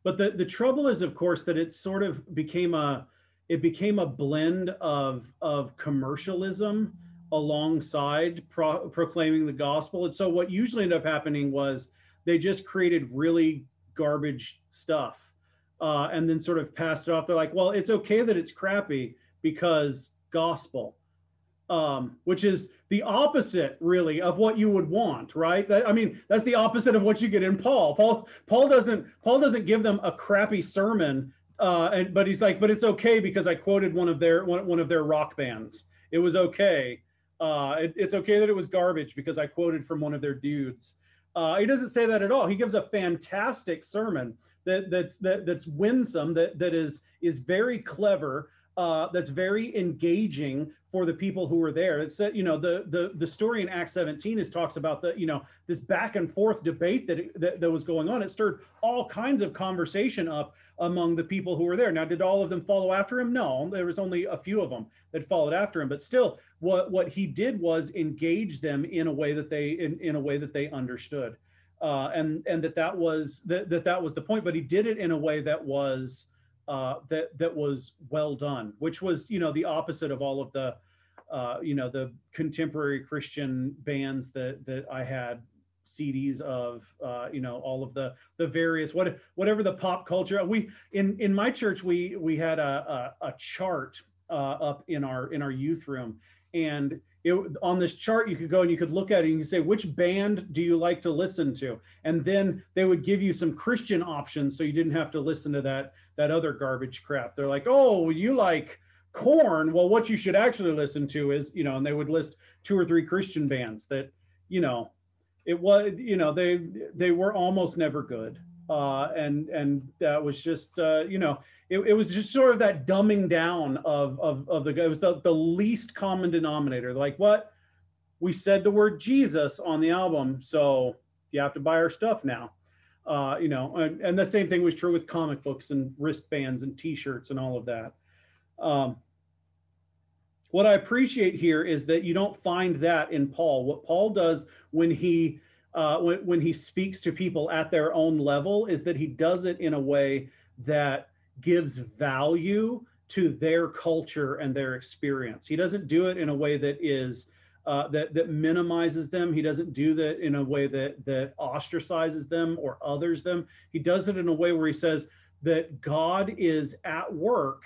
but the the trouble is, of course, that it sort of became a it became a blend of of commercialism alongside pro- proclaiming the gospel. And so what usually ended up happening was they just created really garbage stuff uh, and then sort of passed it off. They're like, well, it's okay that it's crappy because gospel, um, which is the opposite really of what you would want, right? That, I mean, that's the opposite of what you get in Paul. Paul Paul doesn't Paul doesn't give them a crappy sermon, uh, and but he's like, but it's okay because I quoted one of their one, one of their rock bands. It was okay. Uh, it, it's okay that it was garbage because I quoted from one of their dudes. Uh, he doesn't say that at all. He gives a fantastic sermon that that's that, that's winsome, that that is is very clever, uh, that's very engaging for the people who were there. It's uh, you know the the the story in Acts 17 is talks about the you know this back and forth debate that, that that was going on. It stirred all kinds of conversation up among the people who were there. Now, did all of them follow after him? No, there was only a few of them that followed after him. But still, what what he did was engage them in a way that they in, in a way that they understood uh, and and that that was that, that that was the point. But he did it in a way that was uh, that that was well done, which was you know the opposite of all of the uh, you know the contemporary Christian bands that that I had CDs of uh, you know all of the the various what whatever the pop culture we in in my church we we had a a, a chart uh, up in our in our youth room. And it, on this chart you could go and you could look at it and you could say which band do you like to listen to? And then they would give you some christian options so you didn't have to listen to that that other garbage crap. They're like oh you like Korn. Well what you should actually listen to is you know and they would list two or three christian bands that you know it was you know they they were almost never good uh, and and that was just uh, you know it, it was just sort of that dumbing down of of of the it was the, the least common denominator. Like what? We said the word jesus on the album so you have to buy our stuff now. Uh, you know and, and the same thing was true with comic books and wristbands and t-shirts and all of that. Um, what i appreciate here is that you don't find that in paul. What paul does when he uh, when, when he speaks to people at their own level is that he does it in a way that gives value to their culture and their experience. He doesn't do it in a way that is uh, that that minimizes them. He doesn't do that in a way that that ostracizes them or others them. He does it in a way where he says that God is at work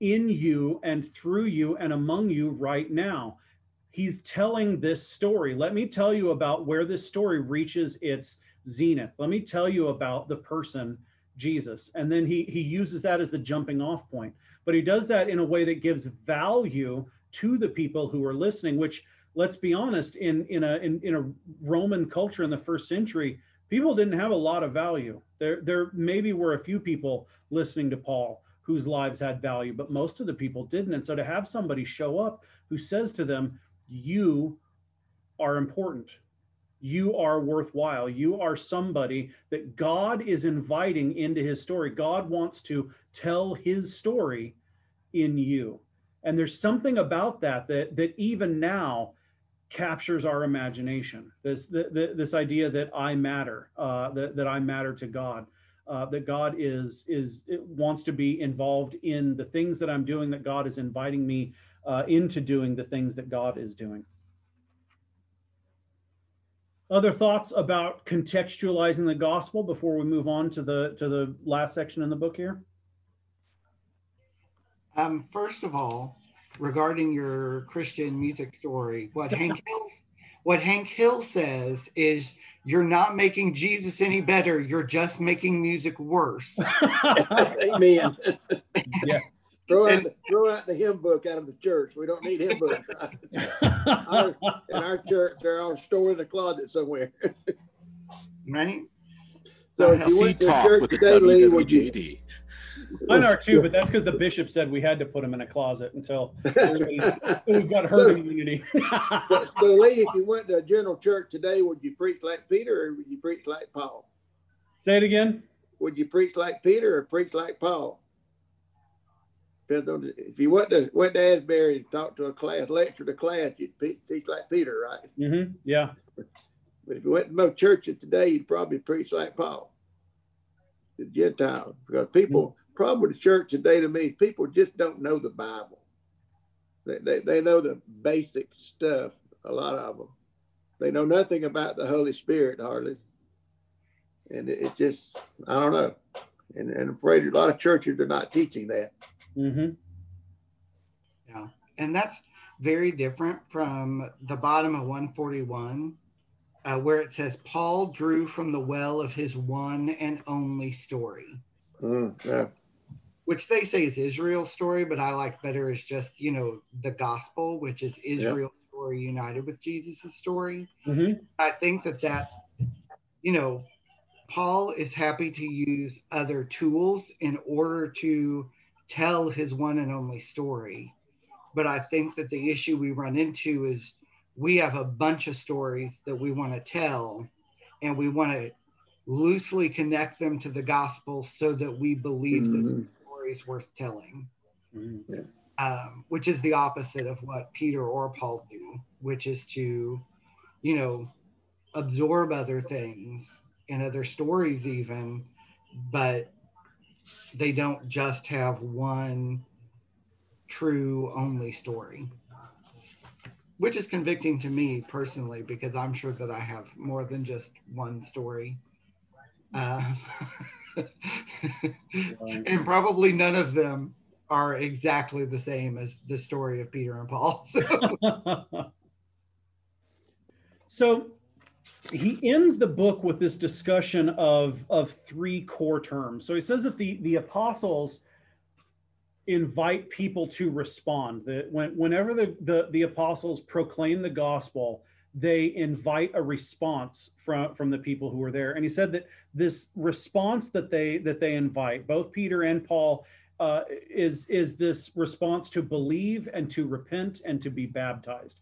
in you and through you and among you right now he's telling this story. Let me tell you about where this story reaches its zenith. Let me tell you about the person Jesus. And then he he uses that as the jumping off point. But he does that in a way that gives value to the people who are listening, which let's be honest, in in a in, in a Roman culture in the first century, people didn't have a lot of value. There there maybe were a few people listening to Paul whose lives had value, but most of the people didn't. And so to have somebody show up who says to them, you are important. You are worthwhile. You are somebody that God is inviting into his story. God wants to tell his story in you. And there's something about that that, that even now captures our imagination. This, this idea that I matter, uh, that, that I matter to God. Uh, that God is is wants to be involved in the things that I'm doing. That God is inviting me uh, into doing the things that God is doing. Other thoughts about contextualizing the gospel before we move on to the to the last section in the book here? Um, first of all, regarding your Christian music story, what Hank Hill what Hank Hill says is you're not making Jesus any better. You're just making music worse. Amen. yes. throw, out the, throw out the hymn book out of the church. We don't need hymn books. our, in our church, they're all stored in a closet somewhere. right? So if you went to church today, Lee, would you, Mine are too, but that's because the bishop said we had to put them in a closet until we've got herd so, immunity. so, so, Lee, if you went to a general church today, would you preach like Peter or would you preach like Paul? Say it again. Would you preach like Peter or preach like Paul? Depends on if you went to went to Asbury and talked to a class, lecture to class, you'd teach like Peter, right? Mm-hmm. Yeah. But if you went to most churches today, you'd probably preach like Paul, the Gentiles, because people. Mm-hmm problem with the church today to me, is people just don't know the Bible. They, they, they know the basic stuff, a lot of them. They know nothing about the Holy Spirit hardly. And it, it just, I don't know. And, and I'm afraid a lot of churches are not teaching that. hmm Yeah. And that's very different from the bottom of 141, uh, where it says, Paul drew from the well of his one and only story, Mm, yeah. Which they say is Israel's story, but I like better is just, you know, the gospel, which is Israel's story united with Jesus' story. hmm I think that that, you know, Paul is happy to use other tools in order to tell his one and only story. But I think that the issue we run into is we have a bunch of stories that we want to tell, and we want to loosely connect them to the gospel so that we believe that the story is worth telling. Hmm um, which is the opposite of what Peter or Paul do, which is to, you know, absorb other things and other stories, even, but they don't just have one true only story, which is convicting to me personally because I'm sure that I have more than just one story. Uh, Um, and probably none of them are exactly the same as the story of Peter and Paul. So, so he ends the book with this discussion of of three core terms. So he says that the the apostles invite people to respond. That when whenever the the, the apostles proclaim the gospel, they invite a response from from the people who are there. And he said that this response that they that they invite, both Peter and Paul, uh, is is this response to believe and to repent and to be baptized.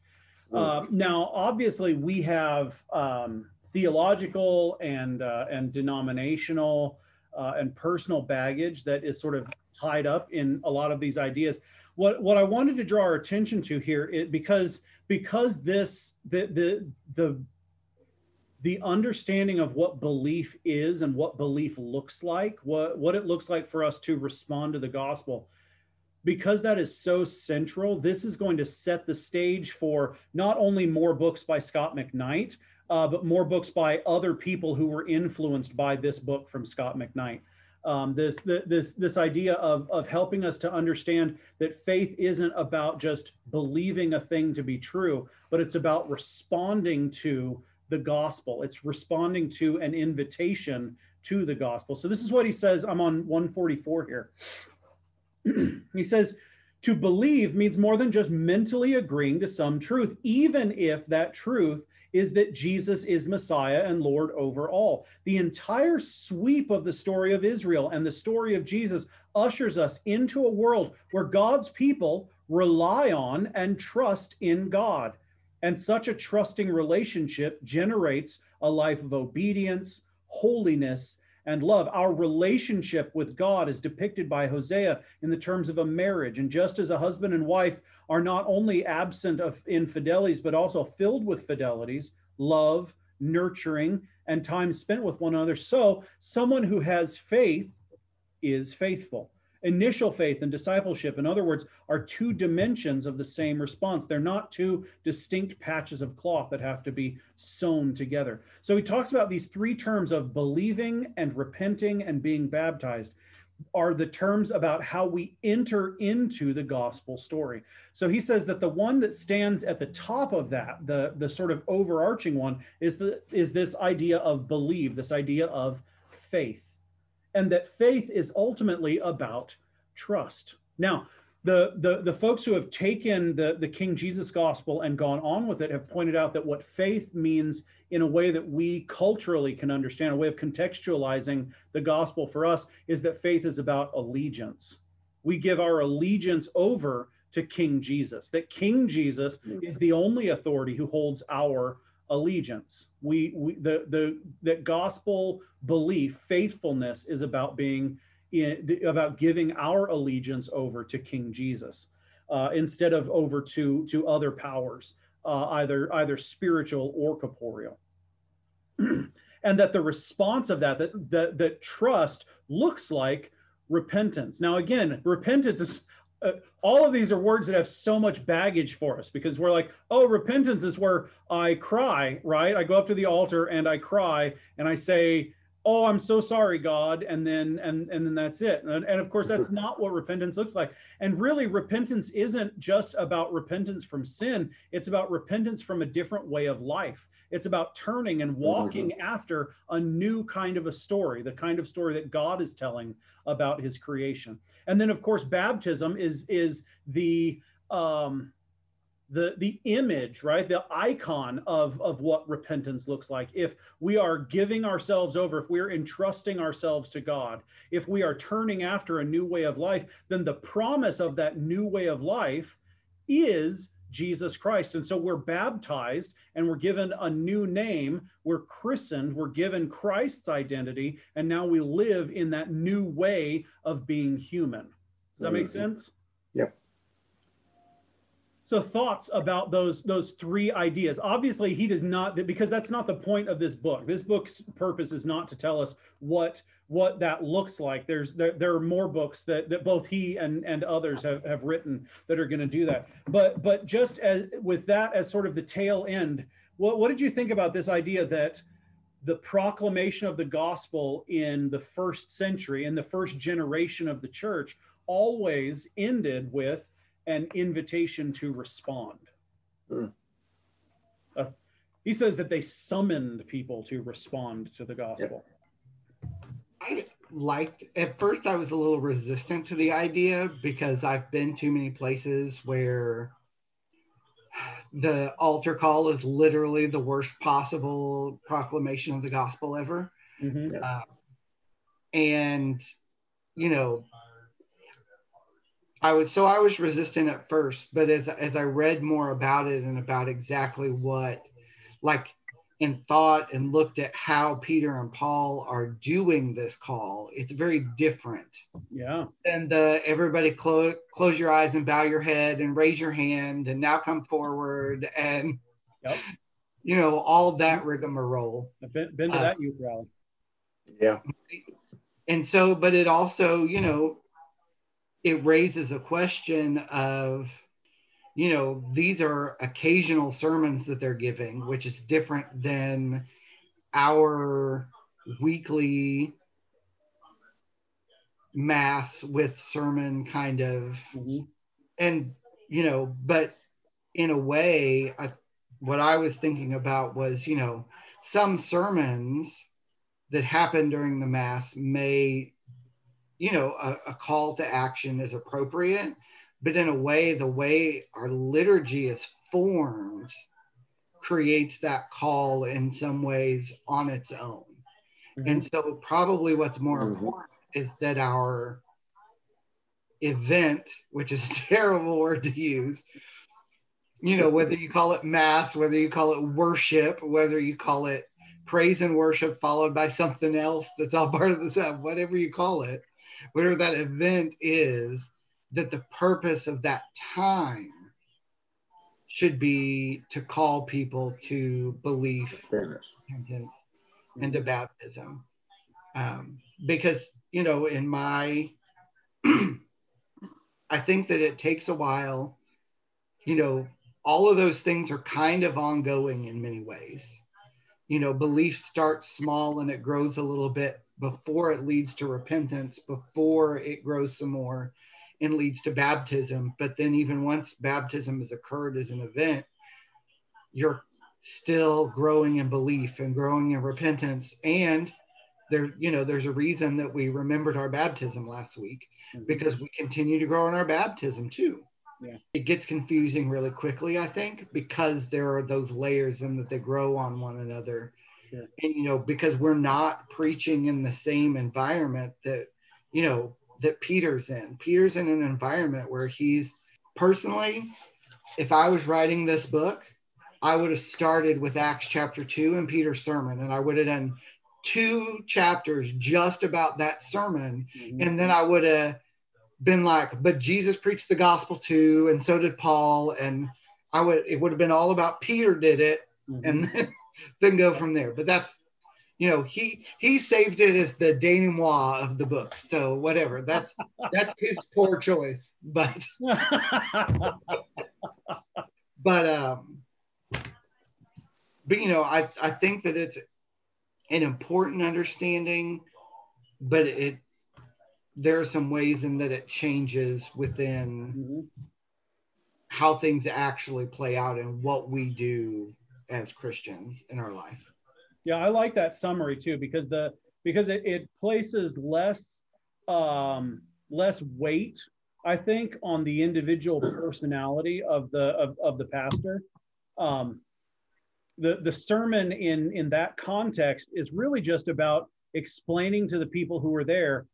Uh, now, obviously, we have um, theological and uh, and denominational uh, and personal baggage that is sort of tied up in a lot of these ideas. What what I wanted to draw our attention to here, is because because this the the the the understanding of what belief is and what belief looks like, what what it looks like for us to respond to the gospel, because that is so central, this is going to set the stage for not only more books by Scot McKnight, uh, but more books by other people who were influenced by this book from Scot McKnight. Um, this this this idea of of helping us to understand that faith isn't about just believing a thing to be true, but it's about responding to the gospel. It's responding to an invitation to the gospel. So this is what he says. I'm on 144 here. he says, to believe means more than just mentally agreeing to some truth, even if that truth is that Jesus is Messiah and Lord over all. The entire sweep of the story of Israel and the story of Jesus ushers us into a world where God's people rely on and trust in God. And such a trusting relationship generates a life of obedience, holiness, and love. Our relationship with God is depicted by Hosea in the terms of a marriage. And just as a husband and wife are not only absent of infidelities, but also filled with fidelities, love, nurturing, and time spent with one another, so someone who has faith is faithful. Initial faith and discipleship, in other words, are two dimensions of the same response. They're not two distinct patches of cloth that have to be sewn together. So he talks about these three terms of believing and repenting and being baptized are the terms about how we enter into the gospel story. So he says that the one that stands at the top of that, the the sort of overarching one is the is this idea of believe, this idea of faith. And that faith is ultimately about trust. Now, the, the, the folks who have taken the, the King Jesus gospel and gone on with it have pointed out that what faith means in a way that we culturally can understand, a way of contextualizing the gospel for us, is that faith is about allegiance. We give our allegiance over to King Jesus, that King Jesus is the only authority who holds our allegiance. We, we the the that gospel belief, faithfulness is about being in, about giving our allegiance over to King Jesus uh, instead of over to to other powers, uh, either either spiritual or corporeal. and that the response of that, that that that trust looks like repentance. Now, again, repentance is uh, all of these are words that have so much baggage for us because we're like, oh, repentance is where I cry, right? I go up to the altar and I cry and I say, oh i'm so sorry god. And then and and then that's it. And, and of course that's not what repentance looks like. And really repentance isn't just about repentance from sin. It's about repentance from a different way of life it's about turning and walking mm-hmm. after a new kind of a story the kind of story that god is telling about his creation. And then of course baptism is is the um the the image right? The icon of of what repentance looks like. If we are giving ourselves over if we're entrusting ourselves to god if we are turning after a new way of life then the promise of that new way of life is jesus christ. And so we're baptized and we're given a new name. We're christened. We're given christ's identity. And now we live in that new way of being human. Does that make mm-hmm. sense? Yep so thoughts about those those three ideas. Obviously, he does not because that's not the point of this book. This book's purpose is not to tell us what what that looks like. There's there, there are more books that that both he and and others have, have written that are going to do that. But but just as with that as sort of the tail end, what what did you think about this idea that the proclamation of the gospel in the first century in the first generation of the church always ended with an invitation to respond. Mm. Uh, he says that they summoned people to respond to the gospel. I liked at first I was a little resistant to the idea because I've been too many places where the altar call is literally the worst possible proclamation of the gospel ever. Mm-hmm. Uh, and you know I was so I was resistant at first, but as as I read more about it and about exactly what, like, and thought and looked at how Peter and Paul are doing this call, it's very different. Yeah. And the everybody close close your eyes and bow your head and raise your hand and now come forward and, yep. you know, all that rigmarole. I've been, been to uh, that youth rally. Yeah. And so, but it also, you know, it raises a question of you know these are occasional sermons that they're giving which is different than our weekly mass with sermon kind of mm-hmm. and you know but in a way I, what i was thinking about was you know some sermons that happen during the mass may you know, a, a call to action is appropriate, but in a way, the way our liturgy is formed creates that call in some ways on its own. Mm-hmm. And so, probably what's more mm-hmm. important is that our event, which is a terrible word to use, you know, whether you call it mass, whether you call it worship, whether you call it praise and worship followed by something else that's all part of the set, whatever you call it, whatever that event is, that the purpose of that time should be to call people to belief, repentance, and to baptism. Um, because, you know, in my, I think that it takes a while, you know, all of those things are kind of ongoing in many ways. You know, belief starts small and it grows a little bit before it leads to repentance, before it grows some more and leads to baptism. But then, even once baptism has occurred as an event, you're still growing in belief and growing in repentance. And there, you know, there's a reason that we remembered our baptism last week mm-hmm. because we continue to grow in our baptism too. Yeah. It gets confusing really quickly, I think, because there are those layers and that they grow on one another and you know because we're not preaching in the same environment that you know that peter's in peter's in an environment where he's personally if i was writing this book i would have started with acts chapter 2 and peter's sermon and i would have done two chapters just about that sermon mm-hmm. and then i would have been like but jesus preached the gospel too and so did paul and i would it would have been all about peter did it mm-hmm. and then then go from there. But that's you know he he saved it as the denouement of the book. So whatever. That's that's his poor choice. But but um but you know I I think that it's an important understanding, but it there are some ways in that it changes within Mhm. how things actually play out and what we do as Christians in our life. Yeah, I like that summary too because the because it, it places less um, less weight, I think, on the individual personality of the of, of the pastor. Um, the the sermon in in that context is really just about explaining to the people who are there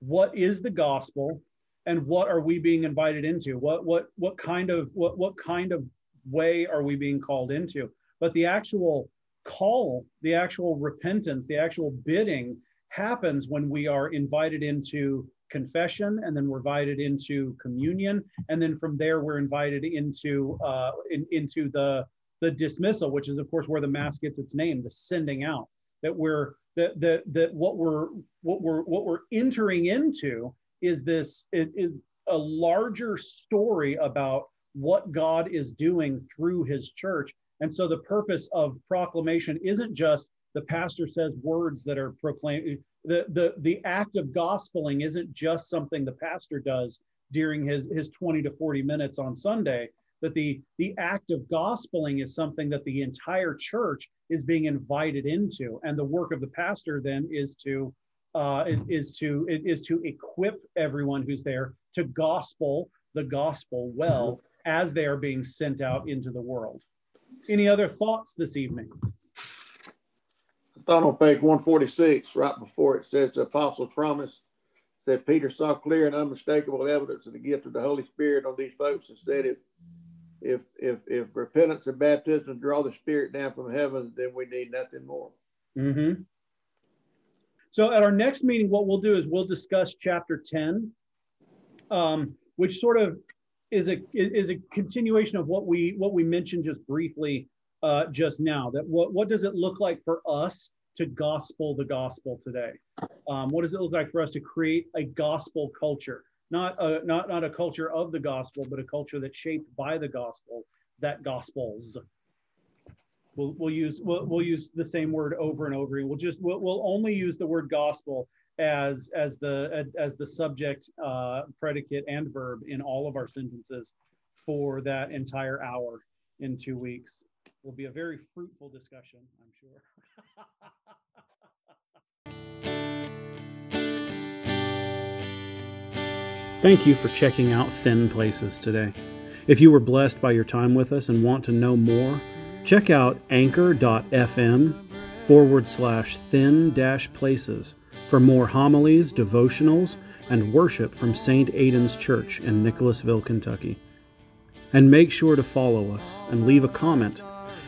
what is the gospel and what are we being invited into what what what kind of what what kind of way are we being called into but the actual call the actual repentance the actual bidding happens when we are invited into confession and then we're invited into communion and then from there we're invited into uh, in, into the the dismissal which is of course where the mass gets its name the sending out that we're that that that what we're what we're what we're entering into is this it is a larger story about what God is doing through his church. And so the purpose of proclamation isn't just the pastor says words that are proclaimed. The, the, the act of gospeling isn't just something the pastor does during his, his 20 to 40 minutes on Sunday, that the, the act of gospeling is something that the entire church is being invited into. And the work of the pastor then is to uh, is to is to equip everyone who's there to gospel the gospel well as they are being sent out into the world. Any other thoughts this evening? I thought on page 146, right before it says the apostles' promise, that Peter saw clear and unmistakable evidence of the gift of the Holy Spirit on these folks and said if if if if repentance and baptism draw the Spirit down from heaven, then we need nothing more. Mm-hmm. So at our next meeting, what we'll do is we'll discuss chapter 10, um, which sort of is a is a continuation of what we what we mentioned just briefly uh, just now. That what what does it look like for us to gospel the gospel today? Um, what does it look like for us to create a gospel culture? Not a not not a culture of the gospel, but a culture that's shaped by the gospel. That gospels. We'll, we'll use we'll, we'll use the same word over and over. We'll just we'll, we'll only use the word gospel as as the as the subject, uh, predicate, and verb in all of our sentences for that entire hour in two weeks. Will be a very fruitful discussion, I'm sure. Thank you for checking out Thin Places today. If you were blessed by your time with us and want to know more, check out anchor.fm forward slash thin dash places for more homilies, devotionals, and worship from St. Aidan's Church in Nicholasville, Kentucky. And make sure to follow us and leave a comment.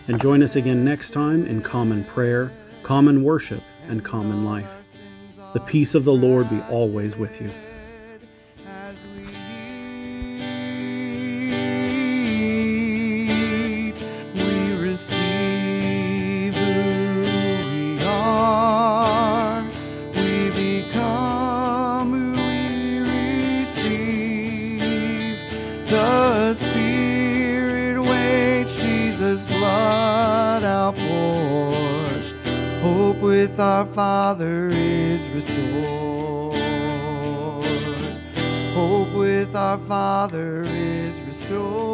And join us again next time in common prayer, common worship, and common life. The peace of the Lord be always with you. Our Father is restored. Hope with our Father is restored.